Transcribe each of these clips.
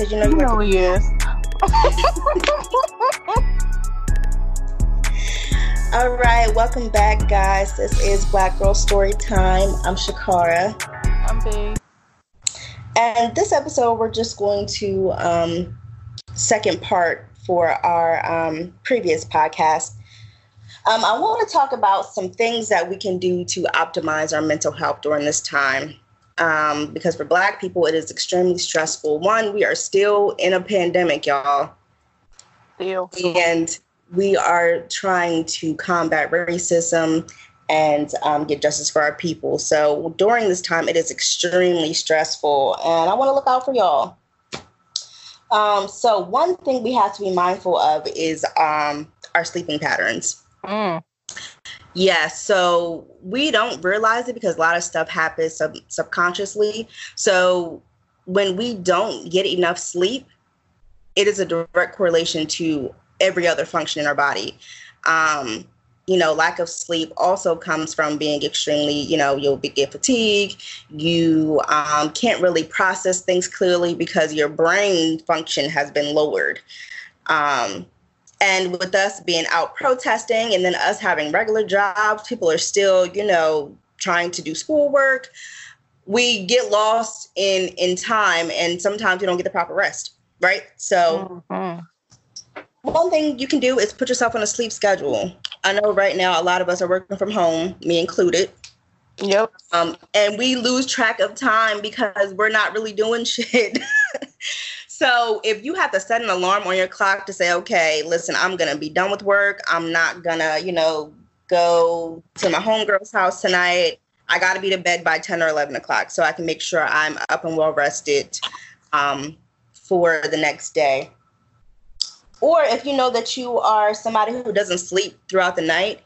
Because you know You you know he is. All right, welcome back, guys. This is Black Girl Story Time. I'm Chikara. I'm big. And this episode, we're just going to um, second part for our um, previous podcast. Um, I want to talk about some things that we can do to optimize our mental health during this time. Um, because for Black people, it is extremely stressful. One, we are still in a pandemic, y'all. Deal. and we are trying to combat racism and um, get justice for our people. So during this time, it is extremely stressful, and I want to look out for y'all. Um, so one thing we have to be mindful of is um, our sleeping patterns. Mm. Yeah, so we don't realize it because a lot of stuff happens sub- subconsciously. So when we don't get enough sleep, it is a direct correlation to every other function in our body. Um, you know, lack of sleep also comes from being extremely, you know, you'll be, get fatigue. You um, can't really process things clearly because your brain function has been lowered. Um, and with us being out protesting and then us having regular jobs, people are still, you know, trying to do schoolwork. We get lost in in time, and sometimes we don't get the proper rest, right? So Mhm. one thing you can do is put yourself on a sleep schedule. I know right now a lot of us are working from home, me included. Yep. Um, and we lose track of time because we're not really doing shit. So if you have to set an alarm on your clock to say, okay, listen, I'm gonna be done with work. I'm not gonna, you know, go to my homegirl's house tonight. I gotta be to bed by 10 or 11 o'clock so I can make sure I'm up and well rested um, for the next day. Or if you know that you are somebody who doesn't sleep throughout the night,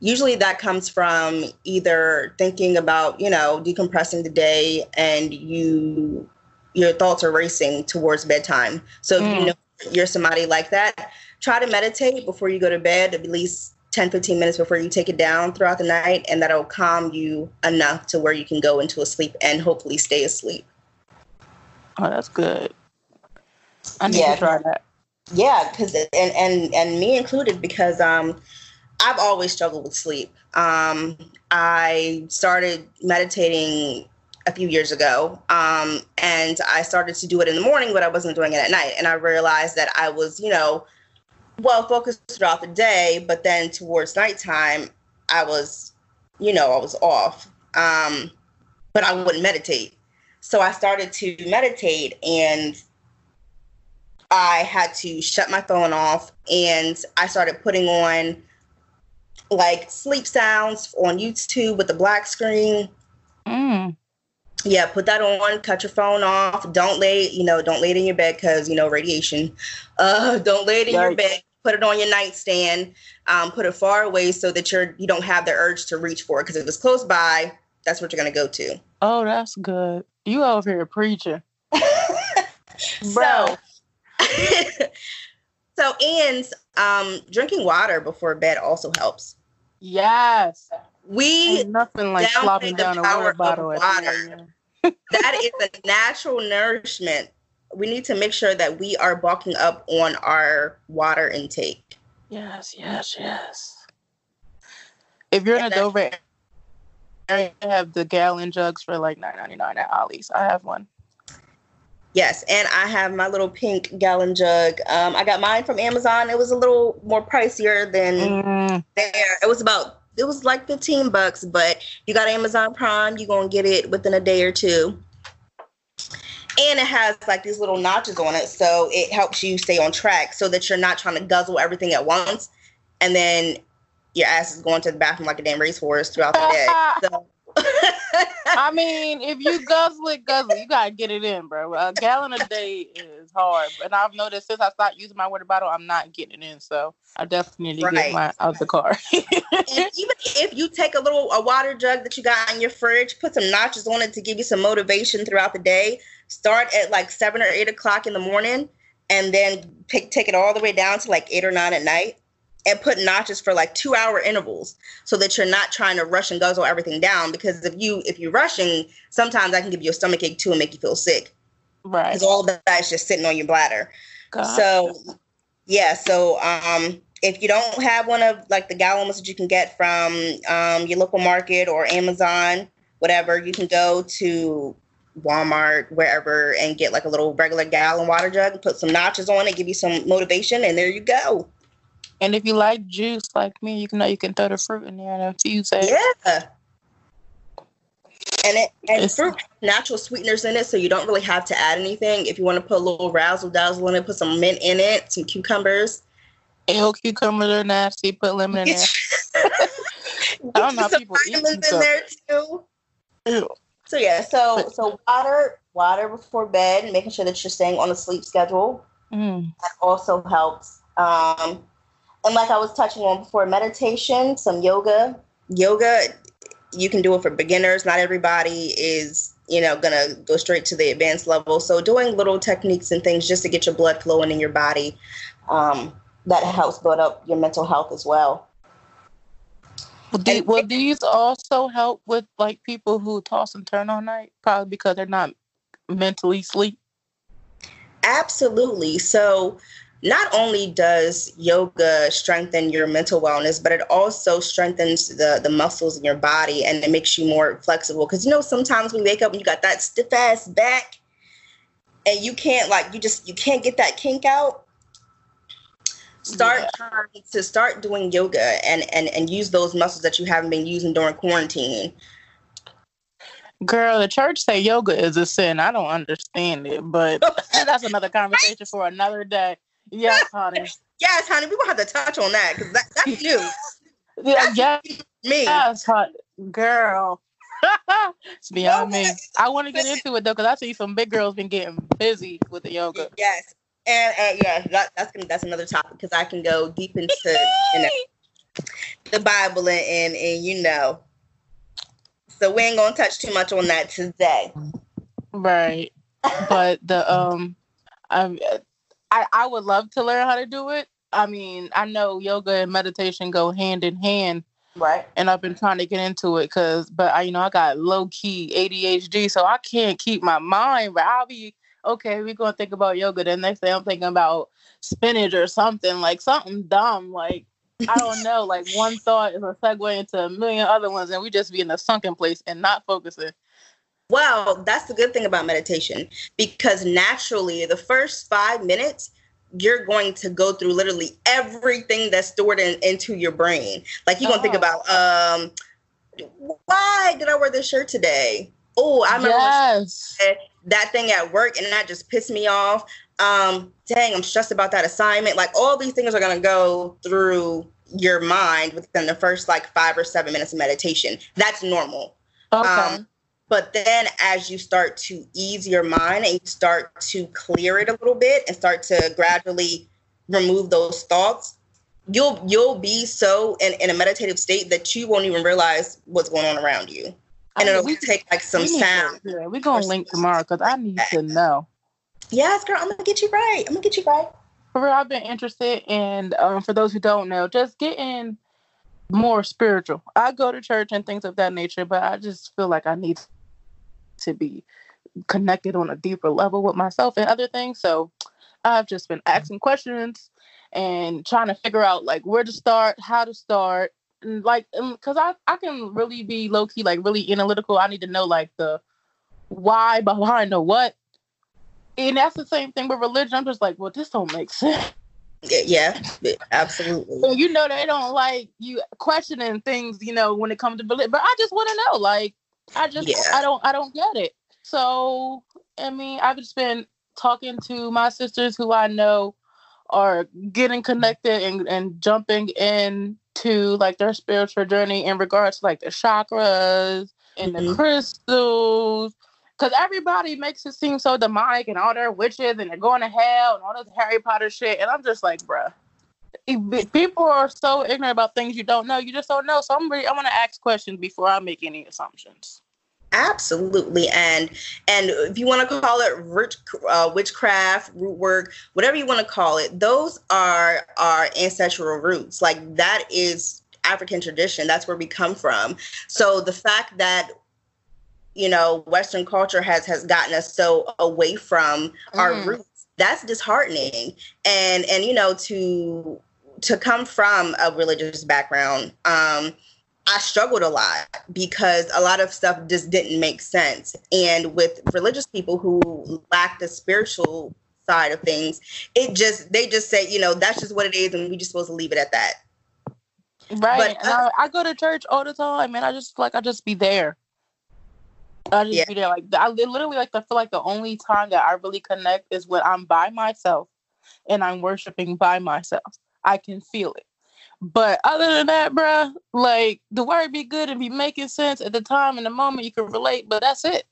usually that comes from either thinking about you know decompressing the day and you your thoughts are racing towards bedtime so if you Mm. know you're somebody like that try to meditate before you go to bed at least 10 15 minutes before you take it down throughout the night and that'll calm you enough to where you can go into a sleep and hopefully stay asleep Oh, that's good. I need Yeah. to try that. yeah because and and and me included because um i've always struggled with sleep um i started meditating a few years ago um and i started to do it in the morning but i wasn't doing it at night and i realized that i was you know well focused throughout the day but then towards nighttime i was you know i was off um but i wouldn't meditate so i started to meditate and I had to shut my phone off and I started putting on like sleep sounds on YouTube with the black screen. Mm. Yeah, put that on, cut your phone off. Don't lay, you know, don't lay it in your bed because, you know, radiation. Uh, don't lay it in your bed. Put it on your nightstand. Um, put it far away so that you're you don't have the urge to reach for it. Because if it's close by, that's what you're gonna go to. Oh, that's good. You over here preaching. So, so and um, drinking water before bed also helps. Yes. We Ain't nothing like downplay flopping down a water bottle at 3 water. that is a natural nourishment. We need to make sure that we are bulking up on our water intake. Yes, yes, yes. If you're in a And that's- Dover area, you have the gallon jugs for like nine ninety nine at Ollie's. I have one. Yes, and I have my little pink gallon jug. Um, I got mine from Amazon. It was a little more pricier than Mm, there. It was about it was like 15 bucks, but you got Amazon Prime, you're gonna get it within a day or two. And it has like these little notches on it, so it helps you stay on track so that you're not trying to guzzle everything at once and then your ass is going to the bathroom like a damn racehorse throughout the day. So I mean, if you guzzle it, guzzle. You gotta get it in, bro. A gallon a day is hard, and I've noticed since I stopped using my water bottle, I'm not getting it in. So I definitely need to Right. get my out the car. and even if you take a little a water jug that you got in your fridge, put some notches on it to give you some motivation throughout the day. Start at like seven or eight o'clock in the morning, and then pick take it all the way down to like eight or nine at night, and put notches for like two hour intervals, so that you're not trying to rush and guzzle everything down. Because if you if you're rushing, sometimes i can give you a stomach ache too and make you feel sick right. because all that is just sitting on your bladder. God. So, yeah. So, um, if you don't have one of like the gallons that you can get from um, your local market or Amazon, whatever, you can go to Walmart, wherever, and get like a little regular gallon water jug, and put some notches on it, give you some motivation, and there you go. And if you like juice like me, you can know you can throw the fruit in there and infuse it. Yeah. And it and It's- fruit natural sweeteners in it, so you don't really have to add anything. If you want to put a little razzle dazzle in it, put some mint in it, some cucumbers. Ew, cucumbers are nasty. Put lemon in there. I don't know people eat in there too. Ew. So yeah, so so water, water before bed, making sure that you're staying on a sleep schedule. Mm. That also helps. Um, and like I was touching on before, meditation, some yoga. Yoga, you can do it for beginners. Not everybody is, you know, gonna go straight to the advanced level. So doing little techniques and things just to get your blood flowing in your body, um, that helps build up your mental health as well. Well, do, And- will these also help with like people who toss and turn all night? Probably because they're not mentally sleep. Absolutely. So, not only does yoga strengthen your mental wellness, but it also strengthens the the muscles in your body and it makes you more flexible. Because you know, sometimes when you wake up and you got that stiff ass back, and you can't like you just you can't get that kink out. Start Yeah. trying to start doing yoga and and and use those muscles that you haven't been using during quarantine. Girl, the church say yoga is a sin. I don't understand it, but that's another conversation for another day. Yes, honey. Yes, honey, we gonna have to touch on that because that, that's you. Yeah, yes, Me. yes, hon- girl. it's beyond me. I want to get into it though, because I see some big girls been getting busy with the yoga. Yes, and uh, yeah, that, that's gonna, that's another topic because I can go deep into you know, the Bible and, and and you know. So we ain't gonna touch too much on that today. Right. But the um I I I would love to learn how to do it. I mean, I know yoga and meditation go hand in hand Right. and I've been trying to get into it cuz but I you know, I got low key ADHD so I can't keep my mind but I'll be okay, we're going to think about yoga then next day I'm thinking about spinach or something like something dumb like I don't know, like one thought is a segue into a million other ones and we just be in a sunken place and not focusing. Well, that's the good thing about meditation because naturally, the first five minutes, you're going to go through literally everything that's stored in, into your brain. Like you're gonna think Oh. about, um, why did I wear this shirt today? Oh, I remember yes. that thing at work and that just pissed me off. Um, dang, I'm stressed about that assignment. Like all these things are gonna go through your mind within the first like five or seven minutes of meditation. That's normal. Okay. Um, but then as you start to ease your mind and you start to clear it a little bit and start to gradually remove those thoughts, you'll you'll be so in, in a meditative state that you won't even realize what's going on around you. And I- it'll we- take like some need to- sound. Yeah, we're gonna link tomorrow because I need to know. Yes, girl, I'm gonna get you right. I'm gonna get you right. For real, I've been interested in. Um, for those who don't know, just getting more spiritual. I go to church and things of that nature, but I just feel like I need to be connected on a deeper level with myself and other things. So I've just been asking questions and trying to figure out like where to start, how to start, and like because I I can really be low key like really analytical. I need to know like the why behind the what. And that's the same thing with religion. I'm just like, well, this don't make sense. Yeah, absolutely. You know they don't like you questioning things, you know, when it comes to belief. But I just want to know, like, I just yeah. I don't I don't get it. So I mean, I've just been talking to my sisters who I know are getting connected and, and jumping into like their spiritual journey in regards to like the chakras and mm-hmm. the crystals. Cause everybody makes it seem so demonic and all their witches and they're going to hell and all this Harry Potter shit. And I'm just like, bruh, people are so ignorant about things you don't know. You just don't know. So I'm really, I want to ask questions before I make any assumptions. Absolutely, and and if you want to call it rich, uh, witchcraft, root work, whatever you want to call it, those are our ancestral roots. Like that is African tradition. That's where we come from. So the fact that you know Western culture has has gotten us so away from mm. our roots, that's disheartening. And and you know to to come from a religious background. Um, I struggled a lot because a lot of stuff just didn't make sense. And with religious people who lack the spiritual side of things, it just they just say, you know, that's just what it is, and we just supposed to leave it at that. Right. But, uh, I, I, go to church all the time, and I just like I just be there. I just yeah. be there. Like I literally like I feel like the only time that I really connect is when I'm by myself and I'm worshiping by myself. I can feel it. But other than that, bruh, like the word be good and be making sense at the time in the moment you can relate, but that's it.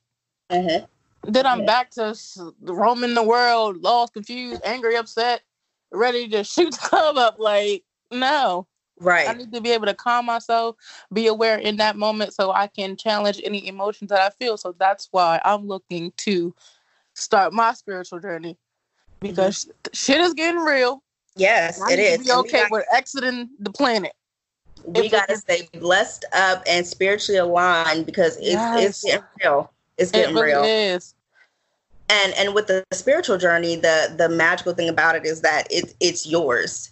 Uh-huh. Then I'm yeah. back to roaming the world, lost, confused, angry, upset, ready to shoot the club up. Like, no. Right. I need to be able to calm myself, be aware in that moment so I can challenge any emotions that I feel. So that's why I'm looking to start my spiritual journey because mm-hmm. shit is getting real. Yes, it is. Be okay got, with exiting the planet. We got to stay blessed up and spiritually aligned because it's yes. it's getting real. It's getting it really real. Is. And and with the spiritual journey, the the magical thing about it is that it's it's yours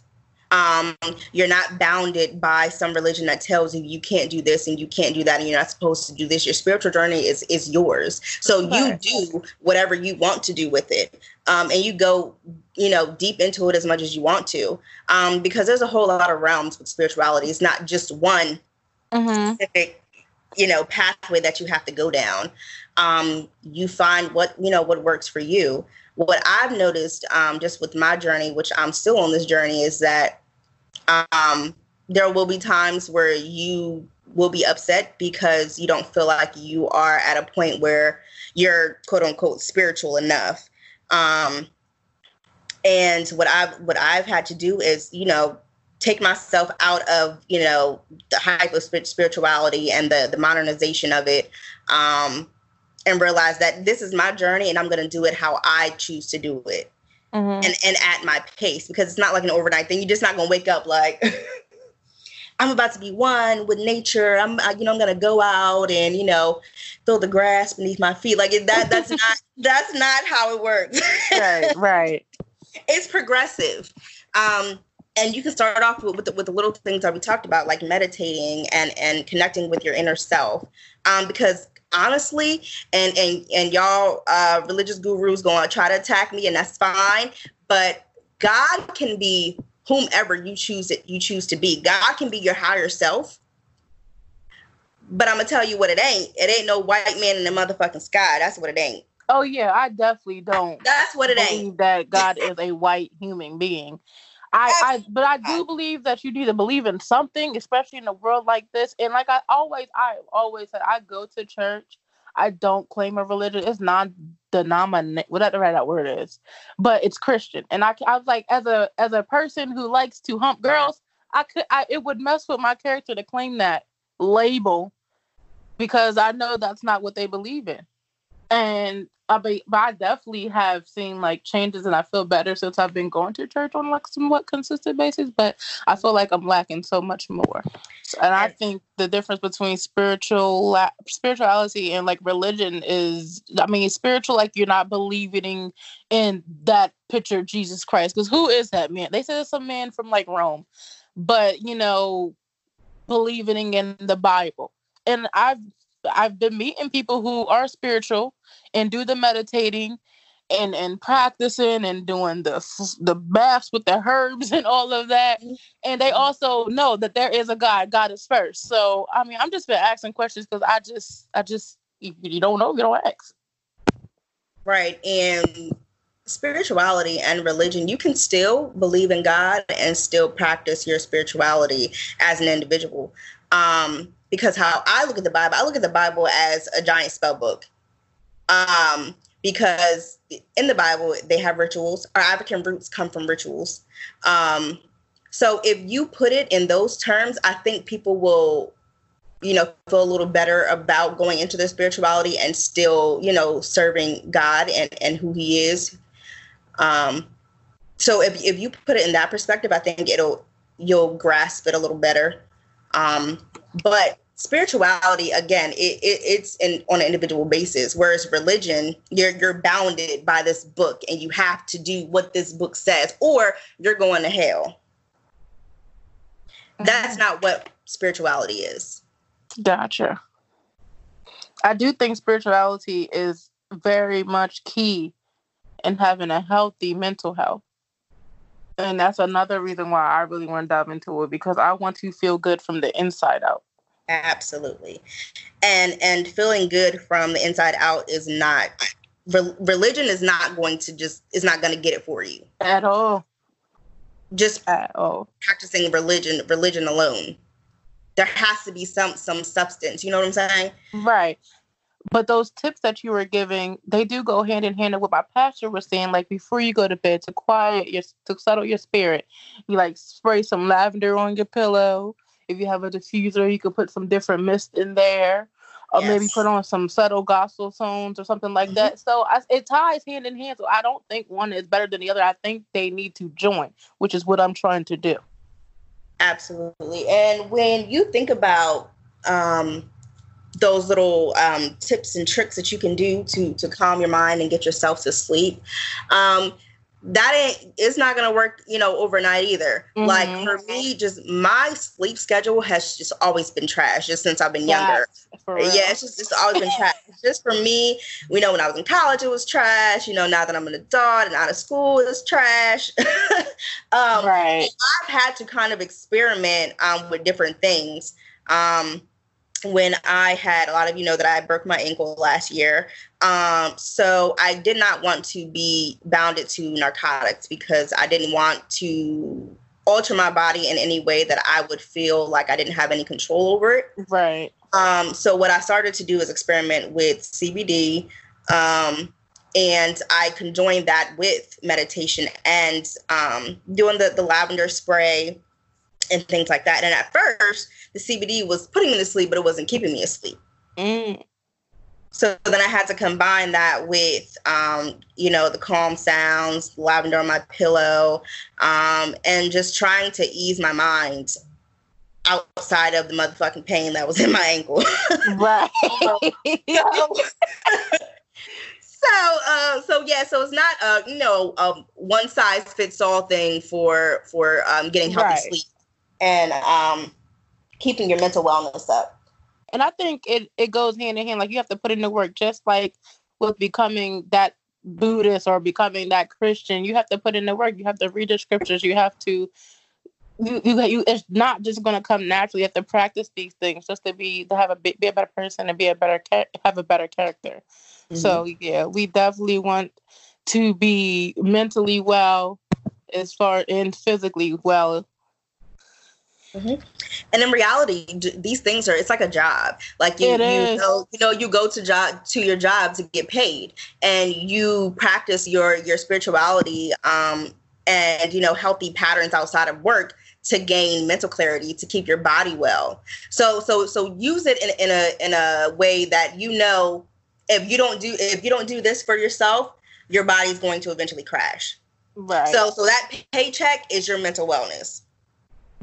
um, you're not bounded by some religion that tells you you can't do this and you can't do that and you're not supposed to do this. Your spiritual journey is is yours. So you do whatever you want to do with it, um, and you go, you know, deep into it as much as you want to, um, because there's a whole lot of realms with spirituality. It's not just one mm-hmm. specific, you know, pathway that you have to go down. Um, you find what you know what works for you what I've noticed um, just with my journey, which I'm still on this journey, is that um, there will be times where you will be upset because you don't feel like you are at a point where you're quote unquote spiritual enough. Um, and what I've what I've had to do is, you know, take myself out of you know the hype of spirituality and the the modernization of it um, and realize that this is my journey and I'm going to do it how I choose to do it. Mm-hmm. And, and at my pace because it's not like an overnight thing. You're just not gonna wake up like I'm about to be one with nature. I'm, you know, I'm gonna go out and you know, feel the grass beneath my feet. Like that. That's not. That's not how it works. right. Right. It's progressive. Um, and you can start off with, with the, with the little things that we talked about, like meditating and and connecting with your inner self. Um, because honestly and and and y'all uh religious gurus going to try to attack me and that's fine but god can be whomever you choose it you choose to be. God can be your higher self. But i'm gonna tell you what it ain't. It ain't no white man in the motherfucking sky. That's what it ain't. Oh yeah i definitely don't that's what it ain't. that god is a white human being I, I but I do believe that you need to believe in something, especially in a world like this. And like I always, I always said, I go to church. I don't claim a religion. It's non-denominational, whatever the right that word is, but it's Christian. And I, I was like, as a as a person who likes to hump girls, I could, I it would mess with my character to claim that label because I know that's not what they believe in. And I be, but I definitely have seen like changes and I feel better since I've been going to church on like somewhat consistent basis. But I feel like I'm lacking so much more. And I think the difference between spiritual spirituality and like religion is, I mean, spiritual like you're not believing in that picture of Jesus Christ because who is that man? They say it's a man from like Rome, but you know, believing in the Bible. And I've I've been meeting people who are spiritual and do the meditating and and practicing and doing the the baths with the herbs and all of that. And they mm-hmm. also know that there is a god god is first. So i mean i'm just been asking questions because i just i just you don't know you don't ask. Right and spirituality and religion you can still believe in god and still practice your spirituality as an individual um because how i look at the bible i look at the bible as a giant spell book um, because in the Bible they have rituals. Our African roots come from rituals. Um, so if you put it in those terms, I think people will, you know, feel a little better about going into their spirituality and still, you know, serving God and and who He is. Um, so if if you put it in that perspective, I think it'll you'll grasp it a little better. Um, but spirituality again it, it, it's in, on an individual basis. Whereas religion you're you're bounded by this book and you have to do what this book says or you're going to hell. That's not what spirituality is. Gotcha. I do think spirituality is very much key in having a healthy mental health and that's another reason why i really want to dive into it because i want to feel good from the inside out. Absolutely. And and feeling good from the inside out is not re- religion is not going to just is not going to get it for you. At all. Just at all. practicing religion religion alone. There has to be some some substance you know what i'm saying? Right but those tips that you were giving they do go hand in hand with what my pastor was saying like before you go to bed to quiet your to settle your spirit you like spray some lavender on your pillow if you have a diffuser, you could put some different mist in there, or yes. maybe put on some subtle gospel tones or something like mm-hmm. that. So I, it ties hand in hand. So I don't think one is better than the other. I think they need to join, which is what I'm trying to do. Absolutely. And when you think about um, those little um, tips and tricks that you can do to to calm your mind and get yourself to sleep. Um, that ain't it's not gonna work you know overnight either. Mm-hmm. like for me just my sleep schedule has just always been trash just since i've been younger. yeah it's just it's always been trash. Just for me we know when i was in college it was trash you know now that i'm an adult and out of school it's trash. Um, right. I've had to kind of experiment um, with different things. Um, when I had a lot of you know that I broke my ankle last year. Um, so I did not want to be bounded to narcotics because I didn't want to alter my body in any way that I would feel like I didn't have any control over it. Right. Um, so what I started to do is experiment with CBD. Um, and I conjoined that with meditation and um, doing the, the lavender spray and things like that. And at first, the CBD was putting me to sleep, but it wasn't keeping me asleep. Mm. So then I had to combine that with, um, you know, the calm sounds, lavender on my pillow, um, and just trying to ease my mind outside of the motherfucking pain that was in my ankle. right. so, so, uh, so yeah, so it's not a you know a one size fits all thing for for um, getting healthy right. sleep and um, keeping your mental wellness up. And I think it, it goes hand in hand. Like you have to put in the work, just like with becoming that Buddhist or becoming that Christian. You have to put in the work. You have to read the scriptures. You have to. You, you, you it's not just going to come naturally. You have to practice these things just to be to have a be, a better person and be a better have a better character. Mm-hmm. So yeah, we definitely want to be mentally well as far and physically well Mm-hmm. And in reality, these things are it's like a job. Like you, you know, you know, you go to job to your job to get paid, and you practice your your spirituality um, and you know healthy patterns outside of work to gain mental clarity to keep your body well. So so so use it in, in a in a way that you know if you don't do if you don't do this for yourself, your body's going to eventually crash. Right. So so that paycheck is your mental wellness.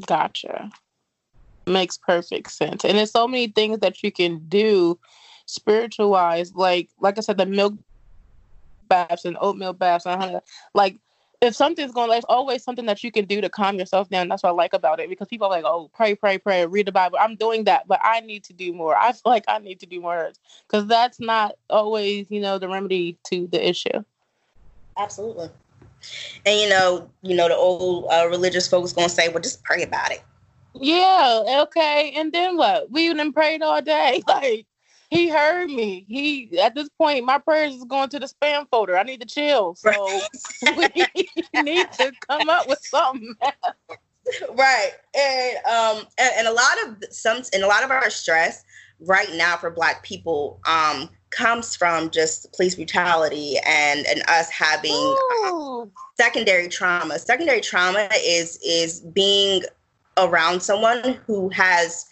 Gotcha. Makes perfect sense. And there's so many things that you can do spiritual wise. Like like I said, the milk baths and oatmeal baths and like if something's going there's always something that you can do to calm yourself down. That's what I like about it because people are like, oh, pray, pray, pray, read the Bible. I'm doing that, but I need to do more. I feel like I need to do more because that's not always, you know, the remedy to the issue. Absolutely. And you know, you know, the old uh, religious folks gonna say, "Well, just pray about it." Yeah. Okay. And then what? We even prayed all day. Like he heard me. He at this point, my prayers is going to the spam folder. I need to chill. So we need to come up with something. right. And um and, and a lot of some and a lot of our stress right now for black people um comes from just police brutality and and us having um, secondary trauma. Secondary trauma is is being around someone who has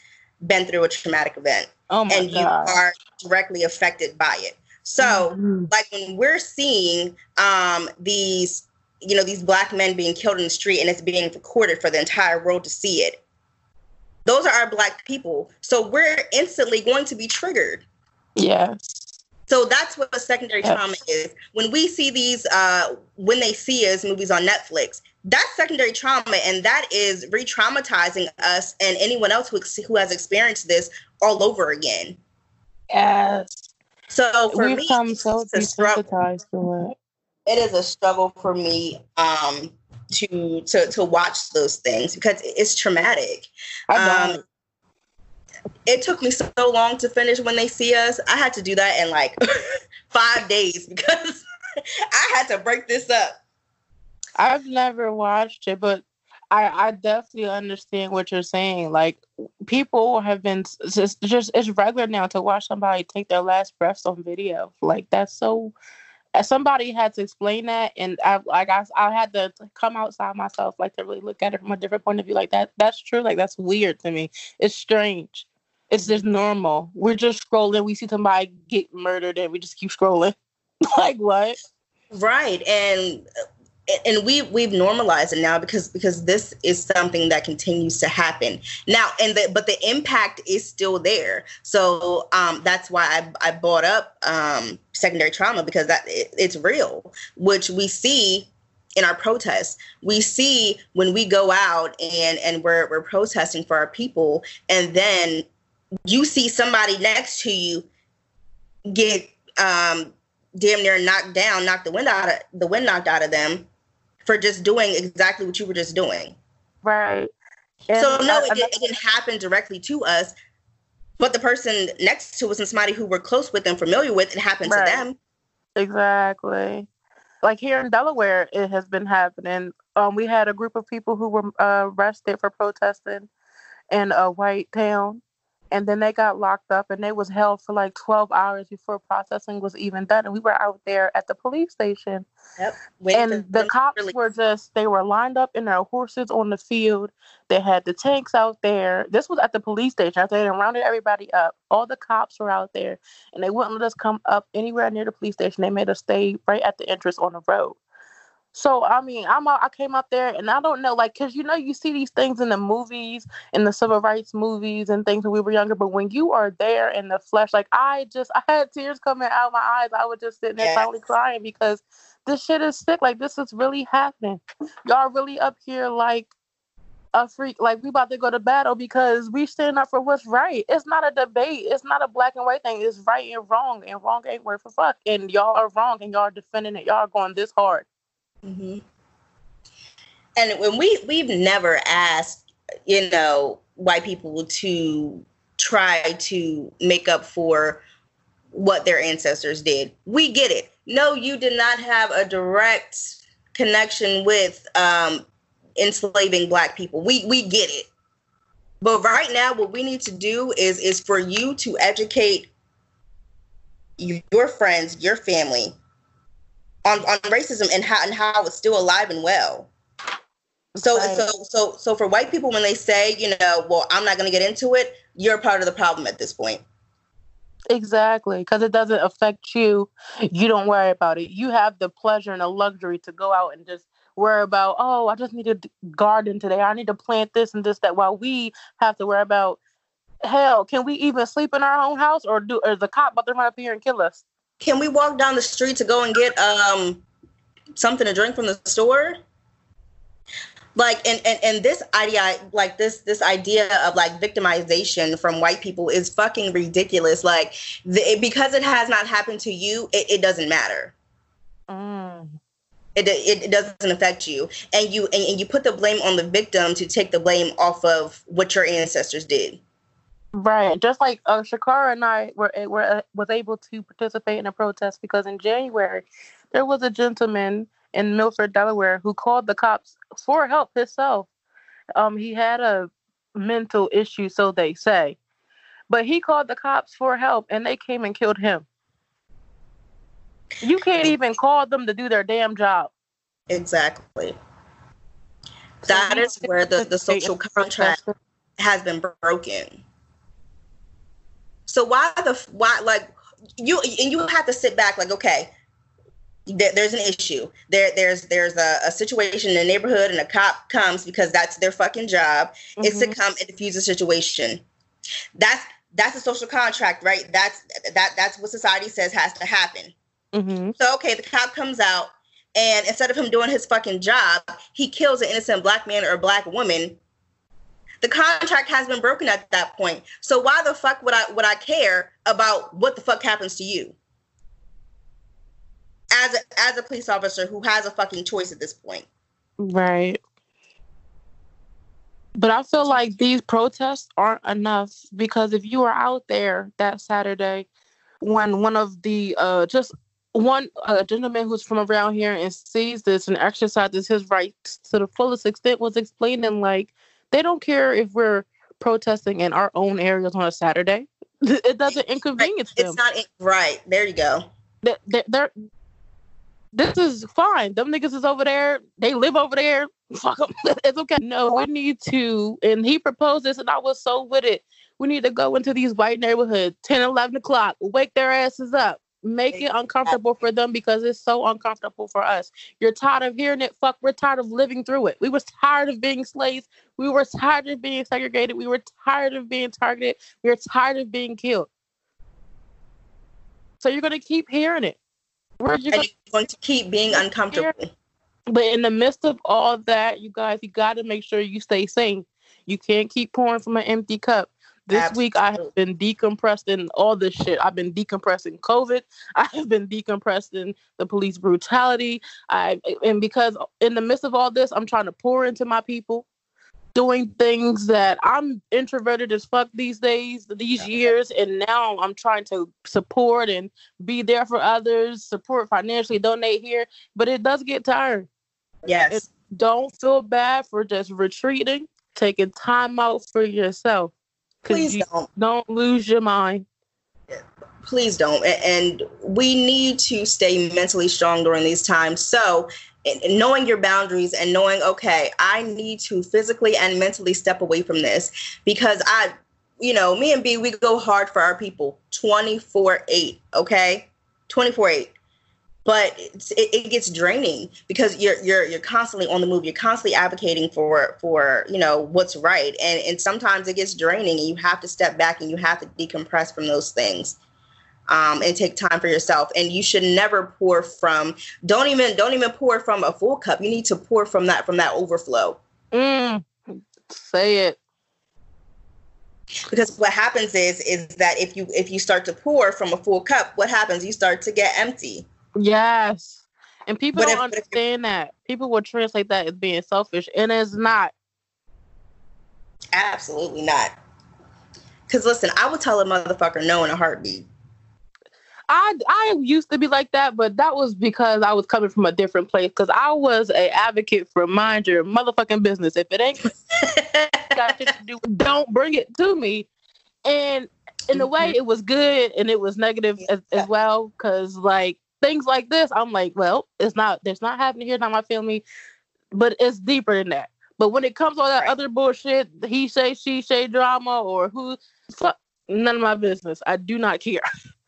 been through a traumatic event oh and God. you are directly affected by it. So, mm-hmm. like when we're seeing um, these, you know, these black men being killed in the street and it's being recorded for the entire world to see it, those are our black people. So we're instantly going to be triggered. Yes. So that's what a secondary yes. trauma is. When we see these, uh, when they see us movies on Netflix, that's secondary trauma, and that is re-traumatizing us and anyone else who, who has experienced this all over again. Yes. So for We've me, come so desensitized to it. It is a struggle for me um, to to to watch those things because it's traumatic. I um, it took me so long to finish when they see us. I had to do that in like five days because I had to break this up. I've never watched it, but I, I definitely understand what you're saying. Like people have been just just it's regular now to watch somebody take their last breaths on video. Like that's so. Uh, somebody had to explain that, and I like I, I had to come outside myself, like to really look at it from a different point of view. Like that, that's true. Like that's weird to me. It's strange. It's just normal. We're just scrolling. We see somebody get murdered, and we just keep scrolling. like what? Right, and and we we've normalized it now because because this is something that continues to happen now and the but the impact is still there so um that's why i i brought up um secondary trauma because that it, it's real which we see in our protests we see when we go out and and we're we're protesting for our people and then you see somebody next to you get um damn near knocked down knock the wind out of the wind knocked out of them for just doing exactly what you were just doing. Right. And so no, it, it, didn't happen directly to us, but the person next to us and somebody who we're close with and familiar with, it happened right. to them. Exactly. Like here in Delaware, it has been happening. Um, we had a group of people who were uh, arrested for protesting in a white town, and then they got locked up and they was held for like 12 hours before processing was even done and we were out there at the police station. Yep. and the cops really- were just they were lined up in their horses on the field. They had the tanks out there. This was at the police station. After they had rounded everybody up all the cops were out there and they wouldn't let us come up anywhere near the police station. They made us stay right at the entrance on the road so I mean, I'm I came up there and I don't know, like, cause you know you see these things in the movies, in the civil rights movies and things when we were younger, but when you are there in the flesh, like I just I had tears coming out of my eyes. I was just sitting there yes. finally crying because this shit is sick. Like this is really happening. Y'all really up here like a freak like we about to go to battle because we stand up for what's right. It's not a debate. It's not a black and white thing. It's right and wrong, and wrong ain't worth a fuck. And y'all are wrong, and y'all are defending it. Y'all are going this hard. Mm-hmm. And when we we've never asked, you know, white people to try to make up for what their ancestors did. We get it. No, you did not have a direct connection with um, enslaving black people. We we get it. But right now, what we need to do is is for you to educate your friends, your family, on, on racism and how and how it's still alive and well. So right. so so so for white people when they say, you know, well, I'm not going to get into it, you're part of the problem at this point. Exactly, because it doesn't affect you. You don't worry about it. You have the pleasure and the luxury to go out and just worry about, oh, I just need to garden today. I need to plant this and this, that. While we have to worry about, hell, can we even sleep in our own house or do, or the cop about to run up here and kill us? Can we walk down the street to go and get um something to drink from the store? like and, and and this idea like this this idea of like victimization from white people is fucking ridiculous like the, because it has not happened to you it, it doesn't matter mm. it, it, it doesn't affect you and you and, and you put the blame on the victim to take the blame off of what your ancestors did Right, just like uh, Chikara and I were were uh, was able to participate in a protest because in January there was a gentleman in Milford, Delaware, who called the cops for help himself. Um, he had a mental issue, so they say, but he called the cops for help, and they came and killed him. You can't even call them to do their damn job. Exactly. That is where the, the social contract has been broken. So why the why like you and you have to sit back like okay there's an issue. There, there's there's a, a, situation in the neighborhood, and a cop comes because that's their fucking job mm-hmm. is to come and defuse the situation. That's that's a social contract, right? That's that that's what society says has to happen. Mm-hmm. So okay, the cop comes out, and instead of him doing his fucking job, he kills an innocent black man or a black woman. The contract has been broken at that point. So why the fuck would I would I care about what the fuck happens to you? as a, as a police officer who has a fucking choice at this point. Right. But I feel like these protests aren't enough because if you were out there that Saturday when one of the uh just one uh, gentleman who's from around here and sees this and exercises his rights to the fullest extent was explaining like they don't care if we're protesting in our own areas on a Saturday. It doesn't inconvenience right. them. It's not right. There you go. They're, they're this is fine. Them niggas is over there. They live over there. Fuck them. it's okay. No, we need to. And he proposed this, and I was so with it. We need to go into these white neighborhoods, 10, 11 o'clock, wake their asses up, make it uncomfortable for them because it's so uncomfortable for us. You're tired of hearing it. Fuck, we're tired of living through it. We were tired of being slaves. We were tired of being segregated. We were tired of being targeted. We were tired of being killed. So you're going to keep hearing it. We're just you're going to keep being uncomfortable. But in the midst of all that, you guys, you got to make sure you stay sane. You can't keep pouring from an empty cup. This Absolutely. week I have been decompressing all this shit. I've been decompressing COVID. I have been decompressing the police brutality. I and because in the midst of all this, I'm trying to pour into my people doing things that I'm introverted as fuck these days, these years, and now I'm trying to support and be there for others, support financially, donate here, but it does get tired. Yes. It, don't feel bad for just retreating, taking time out for yourself. Please don't. Don't lose your mind. Please don't. And we need to stay mentally strong during these times. So knowing your boundaries and knowing okay i need to physically and mentally step away from this because i you know me and b we go hard for our people 24 8 okay 24 8 but it, it gets draining because you're you're you're constantly on the move you're constantly advocating for for you know what's right and and sometimes it gets draining and you have to step back and you have to decompress from those things um, and take time for yourself. And you should never pour from. Don't even don't even pour from a full cup. You need to pour from that from that overflow. Mm, say it. Because what happens is is that if you if you start to pour from a full cup, what happens? You start to get empty. Yes. And people but don't if, understand that. People will translate that as being selfish, and it's not. Absolutely not. Because listen, I would tell a motherfucker no in a heartbeat. I I used to be like that, but that was because I was coming from a different place. Because I was a advocate for mind your motherfucking business. If it ain't got shit to do, don't bring it to me. And in a way, mm-hmm. it was good and it was negative as, as well. Because like things like this, I'm like, well, it's not. There's not happening here. Not my family, but it's deeper than that. But when it comes to all that right. other bullshit, he say, she say drama, or who, fuck, none of my business. I do not care.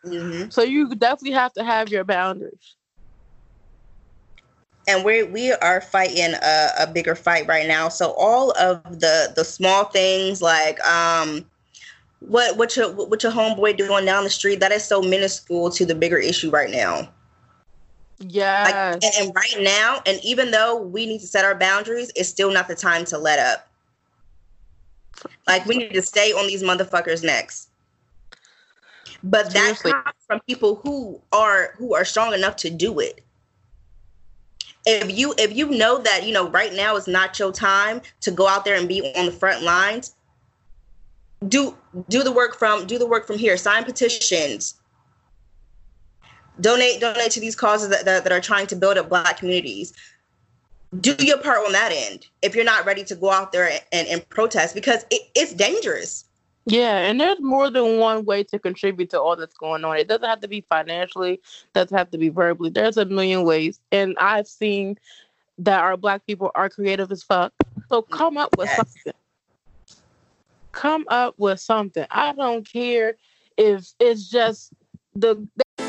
Mm-hmm. So you definitely have to have your boundaries. And we we are fighting a, a bigger fight right now. So all of the the small things like um what what your what your homeboy doing down the street that is so minuscule to the bigger issue right now. Yeah. Like, and, right now, and even though we need to set our boundaries, it's still not the time to let up. Like we need to stay on these motherfuckers' necks. But that comes from people who are who are strong enough to do it. If you if you know that you know right now is not your time to go out there and be on the front lines, do do the work from do the work from here. Sign petitions. Donate donate to these causes that, that, that are trying to build up Black communities do your part on that end if you're not ready to go out there and, and protest because it, it's dangerous. Yeah, and there's more than one way to contribute to all that's going on. It doesn't have to be financially, doesn't have to be verbally. There's a million ways. And I've seen that our black people are creative as fuck. So come up with yes. something. Come up with something. I don't care if it's just the